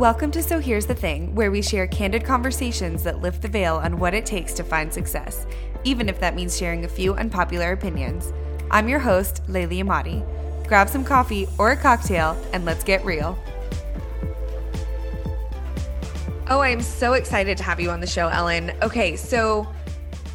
Welcome to So Here's the Thing, where we share candid conversations that lift the veil on what it takes to find success, even if that means sharing a few unpopular opinions. I'm your host, Laylee Emadi. Grab some coffee or a cocktail and let's get real. Oh, I'm so excited to have you on the show, Ellen. Okay, so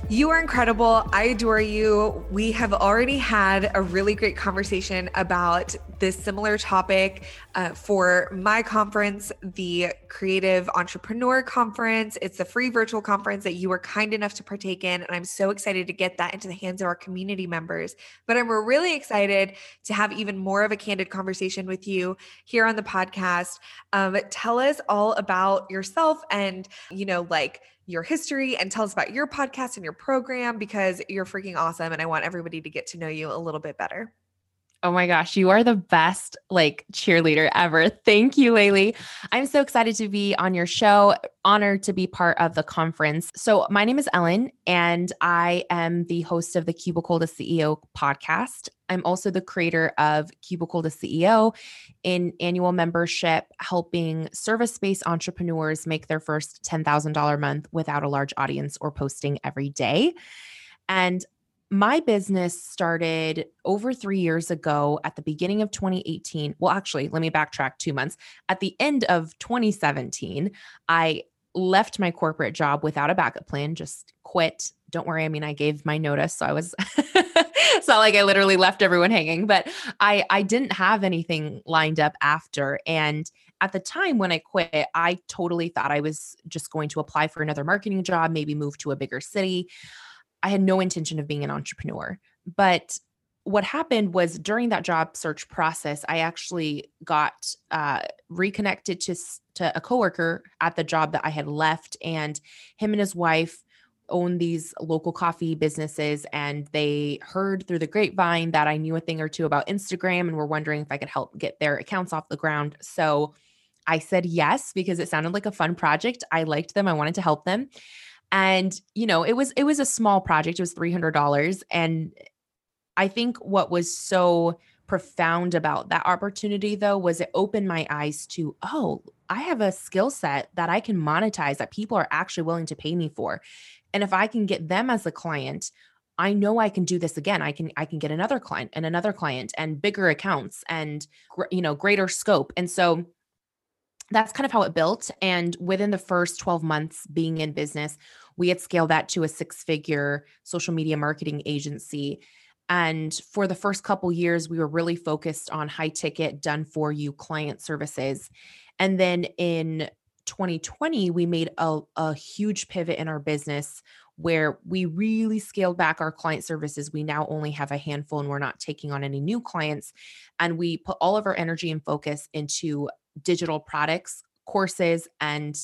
you are incredible. I adore you. We have already had a really great conversation about this similar topic uh, for my conference, the Creative Entrepreneur Conference. It's a free virtual conference that you were kind enough to partake in. And I'm so excited to get that into the hands of our community members. But I'm really excited to have even more of a candid conversation with you here on the podcast. Um, tell us all about yourself and, you know, like, your history and tell us about your podcast and your program because you're freaking awesome. And I want everybody to get to know you a little bit better. Oh my gosh, you are the best like cheerleader ever. Thank you, Laylee. I'm so excited to be on your show. Honored to be part of the conference. So, my name is Ellen, and I am the host of the Cubicle to CEO podcast. I'm also the creator of Cubicle to CEO, an annual membership helping service based entrepreneurs make their first $10,000 month without a large audience or posting every day. And my business started over three years ago at the beginning of 2018. Well, actually, let me backtrack two months. At the end of 2017, I left my corporate job without a backup plan, just quit. Don't worry. I mean, I gave my notice. So I was, it's not like I literally left everyone hanging, but I, I didn't have anything lined up after. And at the time when I quit, I totally thought I was just going to apply for another marketing job, maybe move to a bigger city. I had no intention of being an entrepreneur. But what happened was during that job search process, I actually got uh, reconnected to, to a coworker at the job that I had left, and him and his wife own these local coffee businesses and they heard through the grapevine that I knew a thing or two about Instagram and were wondering if I could help get their accounts off the ground. So I said yes because it sounded like a fun project. I liked them. I wanted to help them and you know it was it was a small project it was $300 and i think what was so profound about that opportunity though was it opened my eyes to oh i have a skill set that i can monetize that people are actually willing to pay me for. And if i can get them as a client i know i can do this again. I can i can get another client and another client and bigger accounts and you know greater scope. And so that's kind of how it built. And within the first 12 months being in business, we had scaled that to a six figure social media marketing agency. And for the first couple years, we were really focused on high ticket, done for you client services. And then in 2020, we made a, a huge pivot in our business where we really scaled back our client services. We now only have a handful and we're not taking on any new clients. And we put all of our energy and focus into digital products, courses, and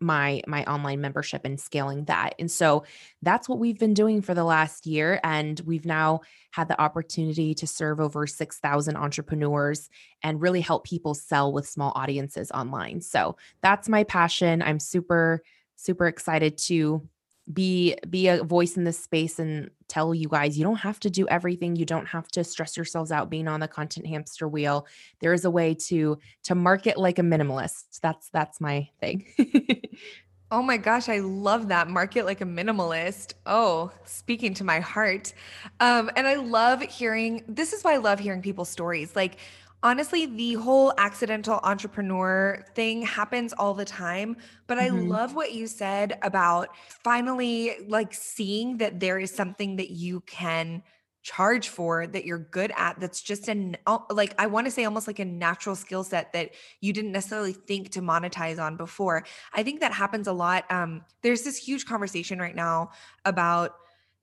my my online membership and scaling that. And so that's what we've been doing for the last year and we've now had the opportunity to serve over 6,000 entrepreneurs and really help people sell with small audiences online. So that's my passion. I'm super super excited to be be a voice in this space and tell you guys you don't have to do everything you don't have to stress yourselves out being on the content hamster wheel there is a way to to market like a minimalist that's that's my thing Oh my gosh, I love that. Market like a minimalist. Oh, speaking to my heart. Um, and I love hearing this is why I love hearing people's stories. Like honestly, the whole accidental entrepreneur thing happens all the time. But mm-hmm. I love what you said about finally like seeing that there is something that you can charge for that you're good at that's just an like i want to say almost like a natural skill set that you didn't necessarily think to monetize on before i think that happens a lot um there's this huge conversation right now about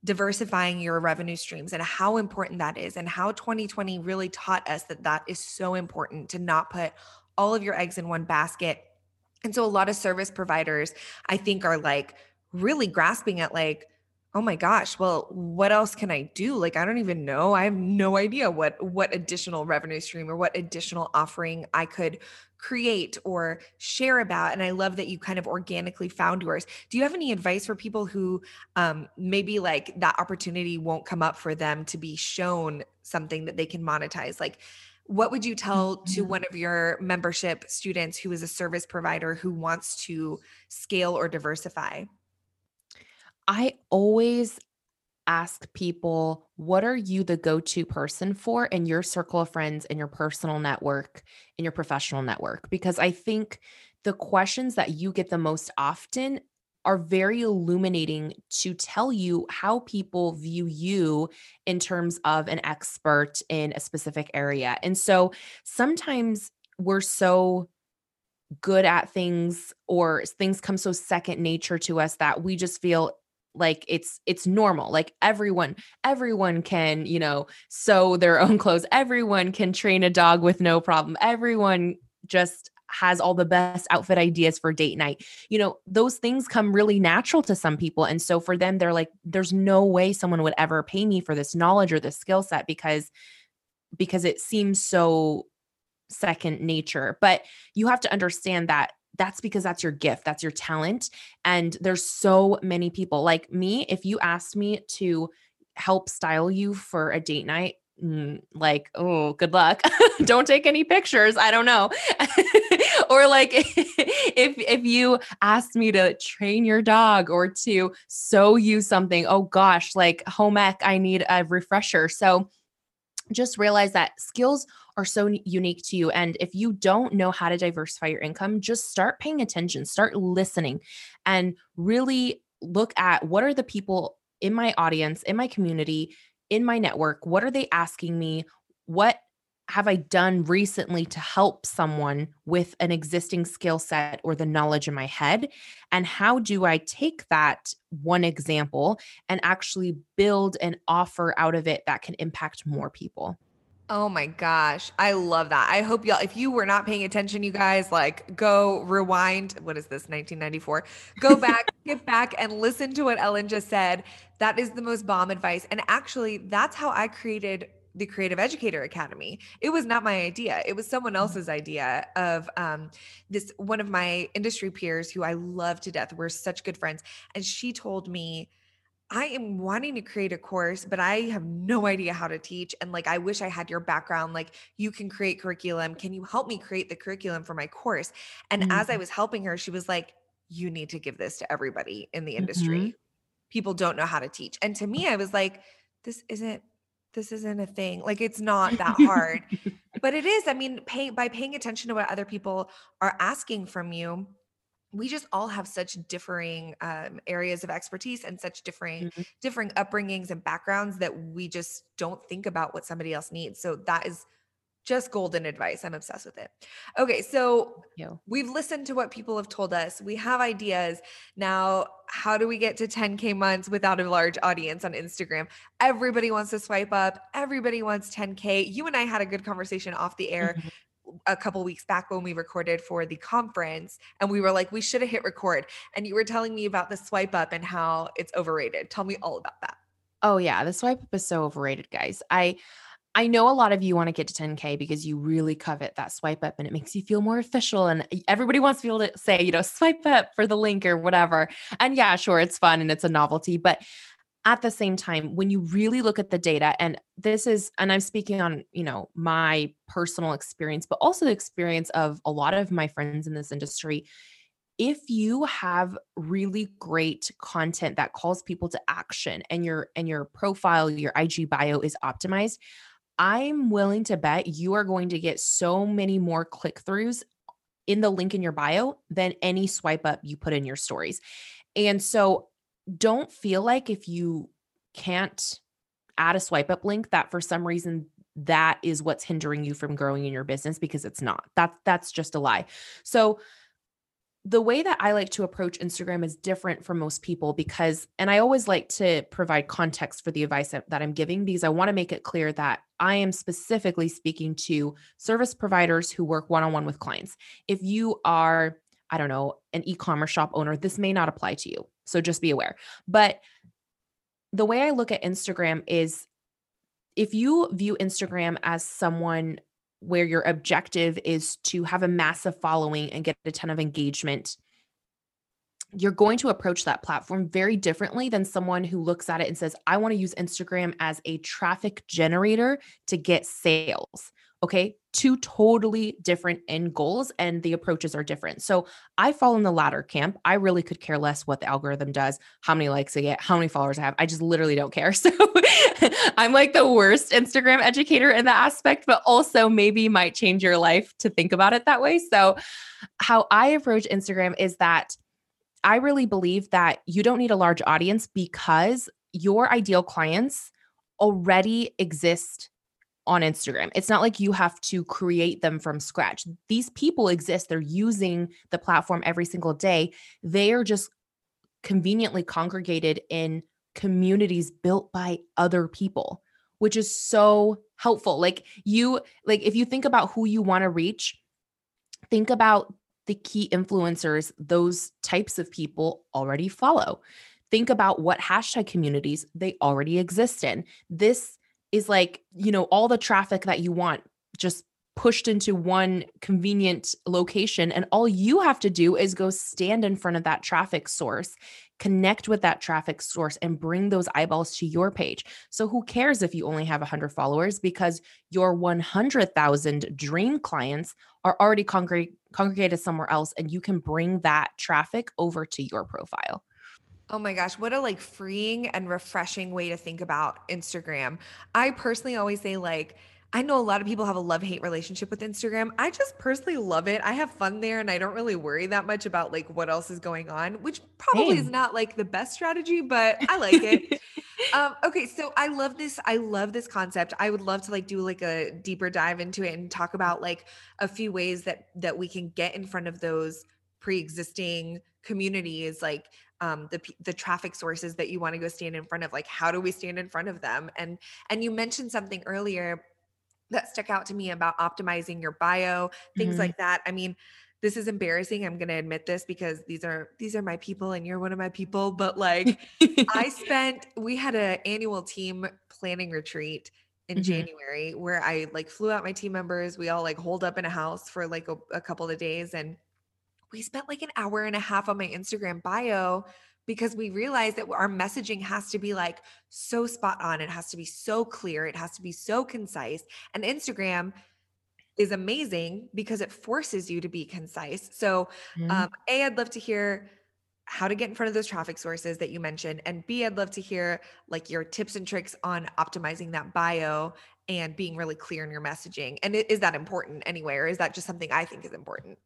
diversifying your revenue streams and how important that is and how 2020 really taught us that that is so important to not put all of your eggs in one basket. And so a lot of service providers I think are like really grasping at like oh my gosh well what else can i do like i don't even know i have no idea what what additional revenue stream or what additional offering i could create or share about and i love that you kind of organically found yours do you have any advice for people who um, maybe like that opportunity won't come up for them to be shown something that they can monetize like what would you tell to Mhm. one of your membership students who is a service provider who wants to scale or diversify? I always ask people, what are you the go to person for in your circle of friends, in your personal network, in your professional network? Because I think the questions that you get the most often are very illuminating to tell you how people view you in terms of an expert in a specific area. And so sometimes we're so good at things or things come so second nature to us that we just feel like it's it's normal like everyone everyone can you know sew their own clothes everyone can train a dog with no problem everyone just has all the best outfit ideas for date night you know those things come really natural to some people and so for them they're like there's no way someone would ever pay me for this knowledge or this skill set because because it seems so second nature. But you have to understand that that's because that's your gift, that's your talent. And there's so many people like me. If you asked me to help style you for a date night, mm, like, oh, good luck. don't take any pictures. I don't know. or like if if you asked me to train your dog or to sew you something, oh gosh, like home ec, I need a refresher. So just realize that skills are so unique to you. And if you don't know how to diversify your income, just start paying attention, start listening, and really look at what are the people in my audience, in my community, in my network, what are they asking me? What have I done recently to help someone with an existing skill set or the knowledge in my head? And how do I take that one example and actually build an offer out of it that can impact more people? Oh my gosh. I love that. I hope y'all, if you were not paying attention, you guys, like go rewind. What is this, 1994? Go back, get back and listen to what Ellen just said. That is the most bomb advice. And actually, that's how I created the Creative Educator Academy. It was not my idea. It was someone Mm. else's idea of um, this one of my industry peers who I love to death. We're such good friends. And she told me, I am wanting to create a course, but I have no idea how to teach. And like, I wish I had your background. Like, you can create curriculum. Can you help me create the curriculum for my course? And as I Mhm. was helping her, she was like, You need to give this to everybody in the Mhm. industry. People don't know how to teach. And to me, I was like, This isn't. This isn't a thing. Like it's not that hard, but it is. I mean, pay by paying attention to what other people are asking from you, we just all have such differing um, areas of expertise and such differing Mhm. differing upbringings and backgrounds that we just don't think about what somebody else needs so that is just golden advice. I'm obsessed with it. Okay so we've listened to what people have told us. We have ideas. Now how do we get to 10k months without a large audience on instagram? Everybody wants to swipe up. Everybody wants 10k you and i had a good conversation off the air. Mhm. A couple weeks back when we recorded for the conference and we were like we should have hit record and you were telling me about the swipe up and how it's overrated tell me all about that Oh yeah, the swipe up is so overrated, guys. I I know a lot of you want to get to 10k because you really covet that swipe up and it makes you feel more official and everybody wants to be able to say, you know, swipe up for the link or whatever. And yeah, sure, it's fun and it's a novelty, but at the same time, when you really look at the data and this is and I'm speaking on, you know, my personal experience, but also the experience of a lot of my friends in this industry, if you have really great content that calls people to action and your and your profile your IG bio is optimized I'm willing to bet you are going to get so many more click throughs in the link in your bio than any swipe up you put in your stories. And so don't feel like if you can't add a swipe up link that for some reason that is what's hindering you from growing in your business because it's not. That's that's just a lie. So the way that I like to approach Instagram is different from most people because, and I always like to provide context for the advice that, I'm giving because I want to make it clear that I am specifically speaking to service providers who work one on one with clients. If you are, I don't know, an e commerce shop owner, this may not apply to you. So just be aware. But the way I look at Instagram is if you view Instagram as someone where your objective is to have a massive following and get a ton of engagement, you're going to approach that platform very differently than someone who looks at it and says, I want to use Instagram as a traffic generator to get sales. Okay. Two totally different end goals and the approaches are different. So I fall in the latter camp. I really could care less what the algorithm does, how many likes I get, how many followers I have. I just literally don't care. So I'm like the worst Instagram educator in that aspect, but also maybe might change your life to think about it that way. So, how I approach Instagram is that I really believe that you don't need a large audience because your ideal clients already exist on Instagram. It's not like you have to create them from scratch. These people exist, they're using the platform every single day. They are just conveniently congregated in communities built by other people, which is so helpful. Like you like if you think about who you want to reach, think about the key influencers those types of people already follow. Think about what hashtag communities they already exist in. This is like, you know, all the traffic that you want just pushed into one convenient location. And all you have to do is go stand in front of that traffic source, connect with that traffic source, and bring those eyeballs to your page. So, who cares if you only have 100 followers because your 100,000 dream clients are already congreg- congregated somewhere else and you can bring that traffic over to your profile. Oh my gosh, what a like freeing and refreshing way to think about Instagram. I personally always say like I know a lot of people have a love-hate relationship with Instagram. I just personally love it. I have fun there and I don't really worry that much about like what else is going on, which probably Same. is not like the best strategy, but I like it. um okay, so I love this I love this concept. I would love to like do like a deeper dive into it and talk about like a few ways that that we can get in front of those pre-existing communities like um, the the traffic sources that you want to go stand in front of like how do we stand in front of them and and you mentioned something earlier that stuck out to me about optimizing your bio things mm-hmm. like that i mean this is embarrassing i'm going to admit this because these are these are my people and you're one of my people but like i spent we had an annual team planning retreat in mm-hmm. January where I like flew out my team members. We all like holed up in a house for like a, a couple of days and we spent like an hour and a half on my Instagram bio because we realized that our messaging has to be like so spot on. It has to be so clear. It has to be so concise. And Instagram is amazing because it forces you to be concise. So, mm-hmm. um, A, I'd love to hear how to get in front of those traffic sources that you mentioned. And B, I'd love to hear like your tips and tricks on optimizing that bio and being really clear in your messaging. And is that important anyway, or is that just something I think is important?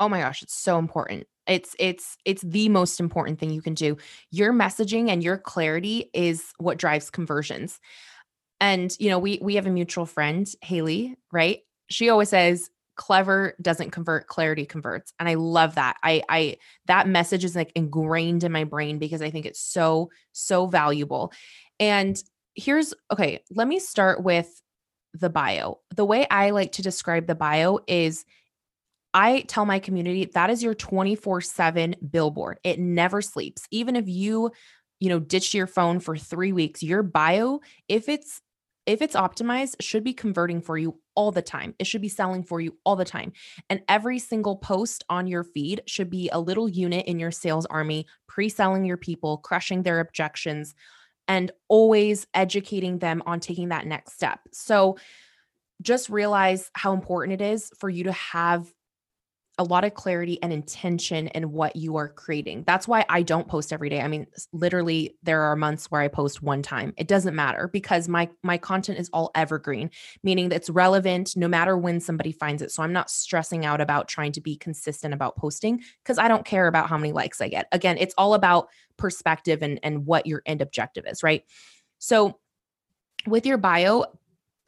Oh my gosh, it's so important. It's it's it's the most important thing you can do. Your messaging and your clarity is what drives conversions. And you know, we we have a mutual friend, Haley, right? She always says clever doesn't convert clarity converts and i love that i i that message is like ingrained in my brain because i think it's so so valuable and here's okay let me start with the bio the way i like to describe the bio is I tell my community that is your 24/7 billboard. It never sleeps. Even if you, you know, ditch your phone for 3 weeks, your bio, if it's if it's optimized, should be converting for you all the time. It should be selling for you all the time. And every single post on your feed should be a little unit in your sales army, pre-selling your people, crushing their objections, and always educating them on taking that next step. So just realize how important it is for you to have a lot of clarity and intention in what you are creating. That's why I don't post every day. I mean, literally there are months where I post one time. It doesn't matter because my my content is all evergreen, meaning that it's relevant no matter when somebody finds it. So I'm not stressing out about trying to be consistent about posting because I don't care about how many likes I get. Again, it's all about perspective and and what your end objective is, right? So with your bio,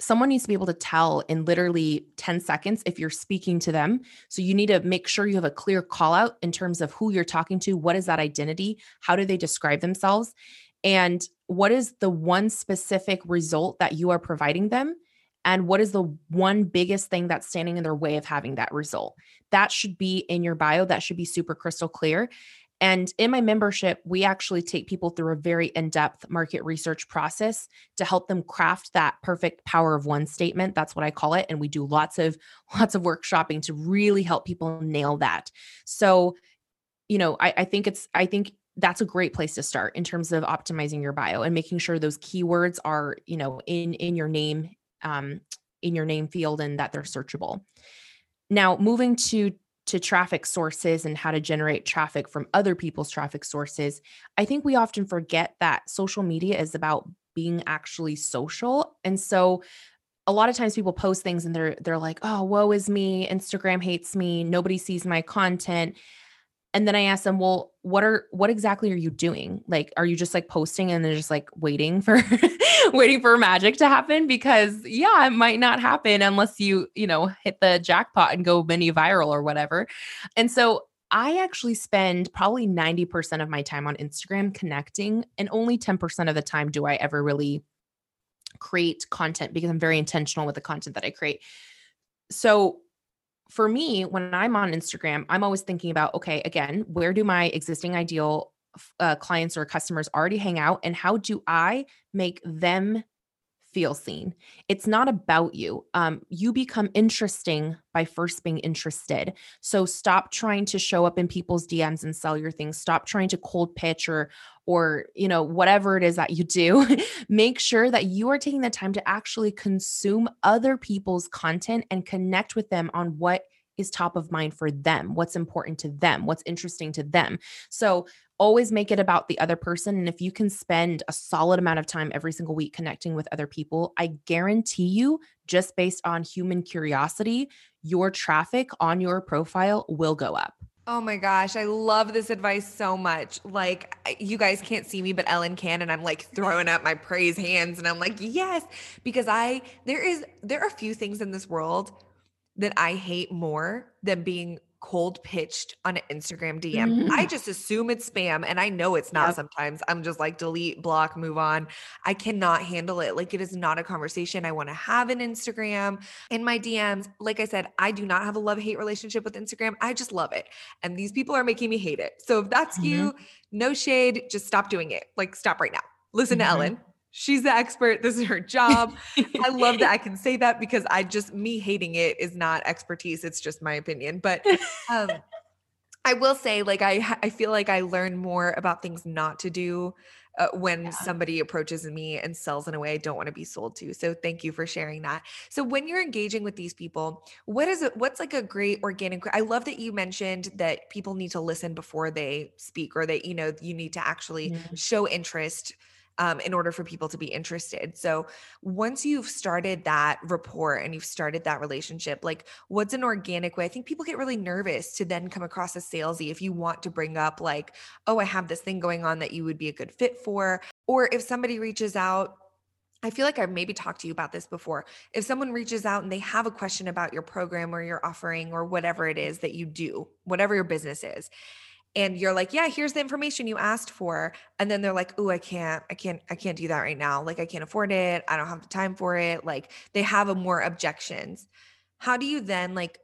someone needs to be able to tell in literally 10 seconds if you're speaking to them. So you need to make sure you have a clear call out in terms of who you're talking to, what is that identity, how do they describe themselves, and what is the one specific result that you are providing them. And what is the one biggest thing that's standing in their way of having that result? That should be in your bio. That should be super crystal clear. And in my membership, we actually take people through a very in depth market research process to help them craft that perfect power of one statement. That's what I call it. And we do lots of, lots of workshopping to really help people nail that. So, you know, I, I think it's, I think that's a great place to start in terms of optimizing your bio and making sure those keywords are, you know, in, in your name, um, in your name field and that they're searchable. Now, moving to to traffic sources and how to generate traffic from other people's traffic sources, I think we often forget that social media is about being actually social. And so a lot of times people post things and they're they're like, "Oh, woe is me. Instagram hates me. Nobody sees my content." And then I ask them, "Well, what are what exactly are you doing? Like are you just like posting and they're just like waiting for waiting for magic to happen because yeah, it might not happen unless you, you know, hit the jackpot and go mini viral or whatever." And so I actually spend probably 90% of my time on Instagram connecting, and only 10% of the time do I ever really create content because I'm very intentional with the content that I create. So for me, when I'm on Instagram, I'm always thinking about okay, again, where do my existing ideal uh, clients or customers already hang out, and how do I make them feel seen. It's not about you. Um, you become interesting by first being interested. So stop trying to show up in people's DMs and sell your things. Stop trying to cold pitch or or you know whatever it is that you do. Make sure that you are taking the time to actually consume other people's content and connect with them on what is top of mind for them, what's important to them, what's interesting to them. So always make it about the other person. And if you can spend a solid amount of time every single week connecting with other people, I guarantee you, just based on human curiosity, your traffic on your profile will go up. Oh my gosh, I love this advice so much. Like, you guys can't see me, but Ellen can. And I'm like throwing up my praise hands and I'm like, yes, because I, there is, there are a few things in this world that I hate more than being cold pitched on an Instagram DM. Mm-hmm. I just assume it's spam and I know it's not yep. sometimes. I'm just like delete, block, move on. I cannot handle it. Like it is not a conversation I want to have in Instagram. In my DMs, like I said, I do not have a love-hate relationship with Instagram. I just love it. And these people are making me hate it. So if that's mm-hmm. you, no shade, just stop doing it. Like stop right now. Listen mm-hmm. to Ellen. She's the expert. This is her job. I love that I can say that because I just me hating it is not expertise. It's just my opinion. But um I will say like I I feel like I learn more about things not to do uh, when yeah. somebody approaches me and sells in a way I don't want to be sold to. So thank you for sharing that. So when you're engaging with these people, what is it what's like a great organic I love that you mentioned that people need to listen before they speak or that you know you need to actually mm-hmm. show interest um, in order for people to be interested. So once you've started that rapport and you've started that relationship, like what's an organic way? I think people get really nervous to then come across as salesy if you want to bring up like, oh, I have this thing going on that you would be a good fit for. Or if somebody reaches out I feel like I've maybe talked to you about this before. If someone reaches out and they have a question about your program or your offering or whatever it is that you do, whatever your business is, and you're like, yeah, here's the information you asked for. And then they're like, oh, I can't, I can't, I can't do that right now. Like, I can't afford it. I don't have the time for it. Like, they have a more objections. How do you then, like,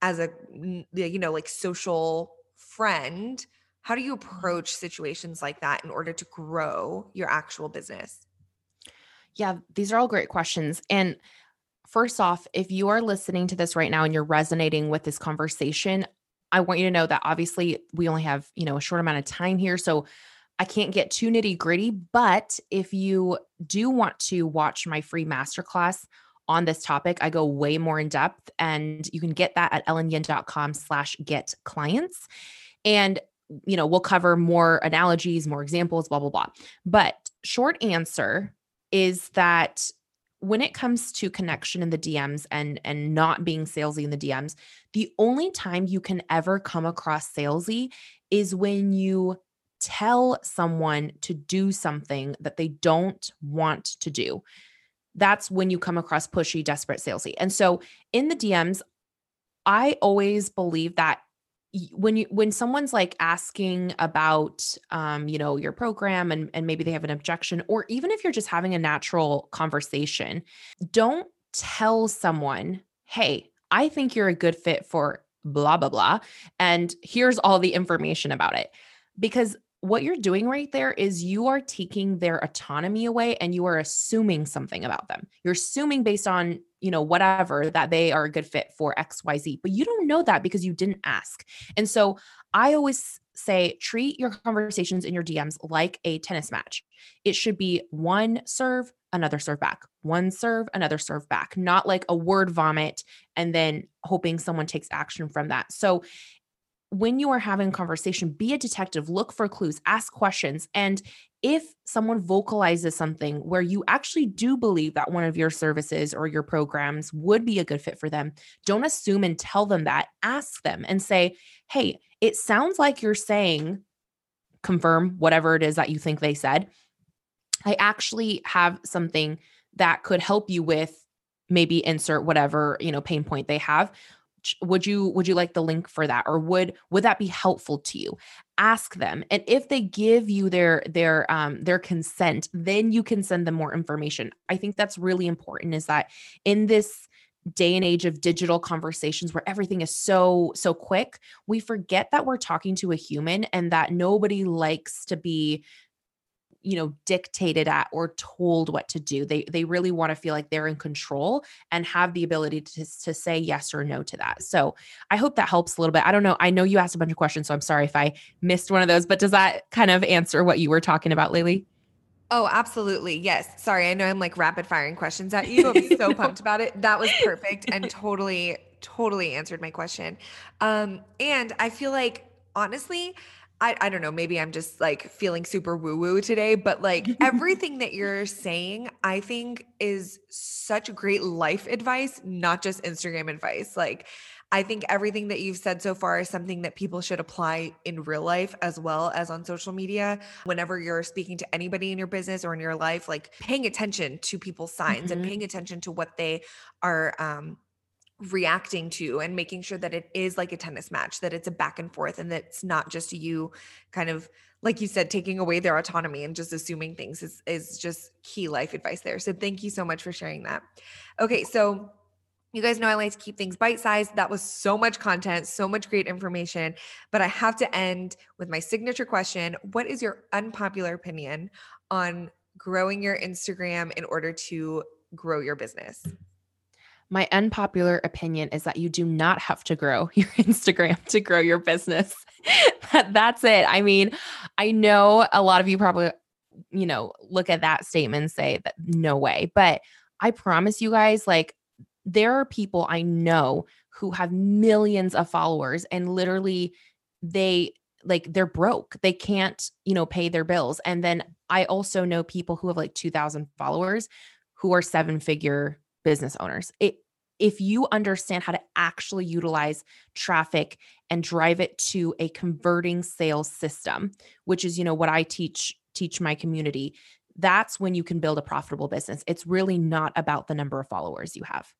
as a, you know, like social friend, how do you approach situations like that in order to grow your actual business? Yeah, these are all great questions. And first off, if you are listening to this right now and you're resonating with this conversation, I want you to know that obviously we only have, you know, a short amount of time here. So I can't get too nitty gritty, but if you do want to watch my free masterclass on this topic, I go way more in depth and you can get that at ellenyin.com slash get clients. And, you know, we'll cover more analogies, more examples, blah, blah, blah. But short answer is that when it comes to connection in the DMs and and not being salesy in the DMs, the only time you can ever come across salesy is when you tell someone to do something that they don't want to do. That's when you come across pushy, desperate, salesy. And so in the DMs, I always believe that when you when someone's like asking about um you know your program and and maybe they have an objection or even if you're just having a natural conversation don't tell someone hey i think you're a good fit for blah blah blah and here's all the information about it. Because what you're doing right there is you are taking their autonomy away and you are assuming something about them. You're assuming based on, you know, whatever that they are a good fit for XYZ, but you don't know that because you didn't ask. And so I always say treat your conversations in your DMs like a tennis match. It should be one serve, another serve back, one serve, another serve back, not like a word vomit and then hoping someone takes action from that. So when you are having a conversation, be a detective, look for clues, ask questions. And if someone vocalizes something where you actually do believe that one of your services or your programs would be a good fit for them, don't assume and tell them that. Ask them and say, hey, it sounds like you're saying, confirm whatever it is that you think they said. I actually have something that could help you with maybe insert whatever, you know, pain point they have would you would you like the link for that? Or would would that be helpful to you? Ask them and if they give you their their um their consent then you can send them more information. I think that's really important is that in this day and age of digital conversations where everything is so so quick we forget that we're talking to a human and that nobody likes to be you know dictated at or told what to do they they really want to feel like they're in control and have the ability to, to say yes or no to that so i hope that helps a little bit i don't know i know you asked a bunch of questions so i'm sorry if i missed one of those but does that kind of answer what you were talking about laylee Oh, absolutely. Yes. Sorry. I know I'm like rapid firing questions at you. I'm so pumped about it. That was perfect and totally, totally answered my question. Um, and I feel like honestly, I, I don't know, maybe I'm just like feeling super woo woo today, but like everything that you're saying, I think is such great life advice, not just Instagram advice. Like, I think everything that you've said so far is something that people should apply in real life as well as on social media. Whenever you're speaking to anybody in your business or in your life, like paying attention to people's signs mm-hmm. and paying attention to what they are um, reacting to and making sure that it is like a tennis match, that it's a back and forth and that it's not just you kind of like you said, taking away their autonomy and just assuming things is, is just key life advice there. So thank you so much for sharing that. Okay, so you guys know I like to keep things bite sized. That was so much content, so much great information. But I have to end with my signature question What is your unpopular opinion on growing your Instagram in order to grow your business? My unpopular opinion is that you do not have to grow your Instagram to grow your business. That's it. I mean, I know a lot of you probably, you know, look at that statement and say that no way. But I promise you guys, like, there are people I know who have millions of followers and literally they like they're broke. They can't, you know, pay their bills. And then I also know people who have like 2000 followers who are seven figure business owners. It, if you understand how to actually utilize traffic and drive it to a converting sales system, which is, you know, what I teach teach my community, that's when you can build a profitable business. It's really not about the number of followers you have.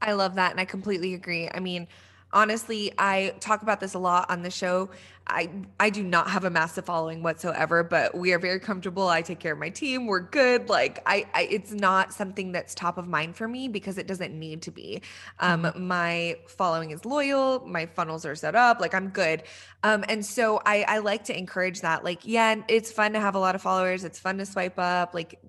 I love that and I completely agree. I mean, honestly, I talk about this a lot on the show. I I do not have a massive following whatsoever, but we are very comfortable. I take care of my team. We're good. Like I, I it's not something that's top of mind for me because it doesn't need to be. Um, mm-hmm. my following is loyal. My funnels are set up. Like I'm good. Um, and so I I like to encourage that. Like yeah, it's fun to have a lot of followers. It's fun to swipe up. Like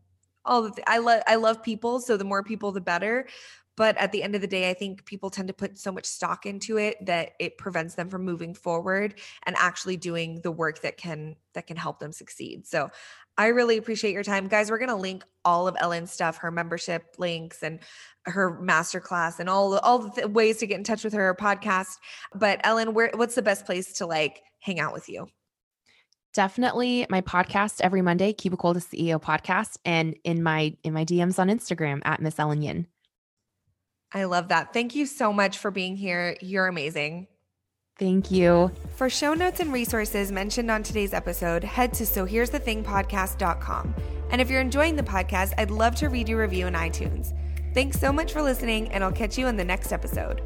all the th- I love I love people, so the more people the better. But at the end of the day, I think people tend to put so much stock into it that it prevents them from moving forward and actually doing the work that can that can help them succeed. So I really appreciate your time. Guys, we're to link all of Ellen's stuff, her membership links and her masterclass and all all the ways to get in touch with her podcast. But Ellen, where what's the best place to like hang out with you? Definitely my podcast every Monday, Cubicle to CEO podcast, and in my in my DMs on Instagram at Miss Ellen Yin. I love that. Thank you so much for being here. You're amazing. Thank you. For show notes and resources mentioned on today's episode, head to so here's the thing podcast.com. And if you're enjoying the podcast, I'd love to read your review in iTunes. Thanks so much for listening, and I'll catch you in the next episode.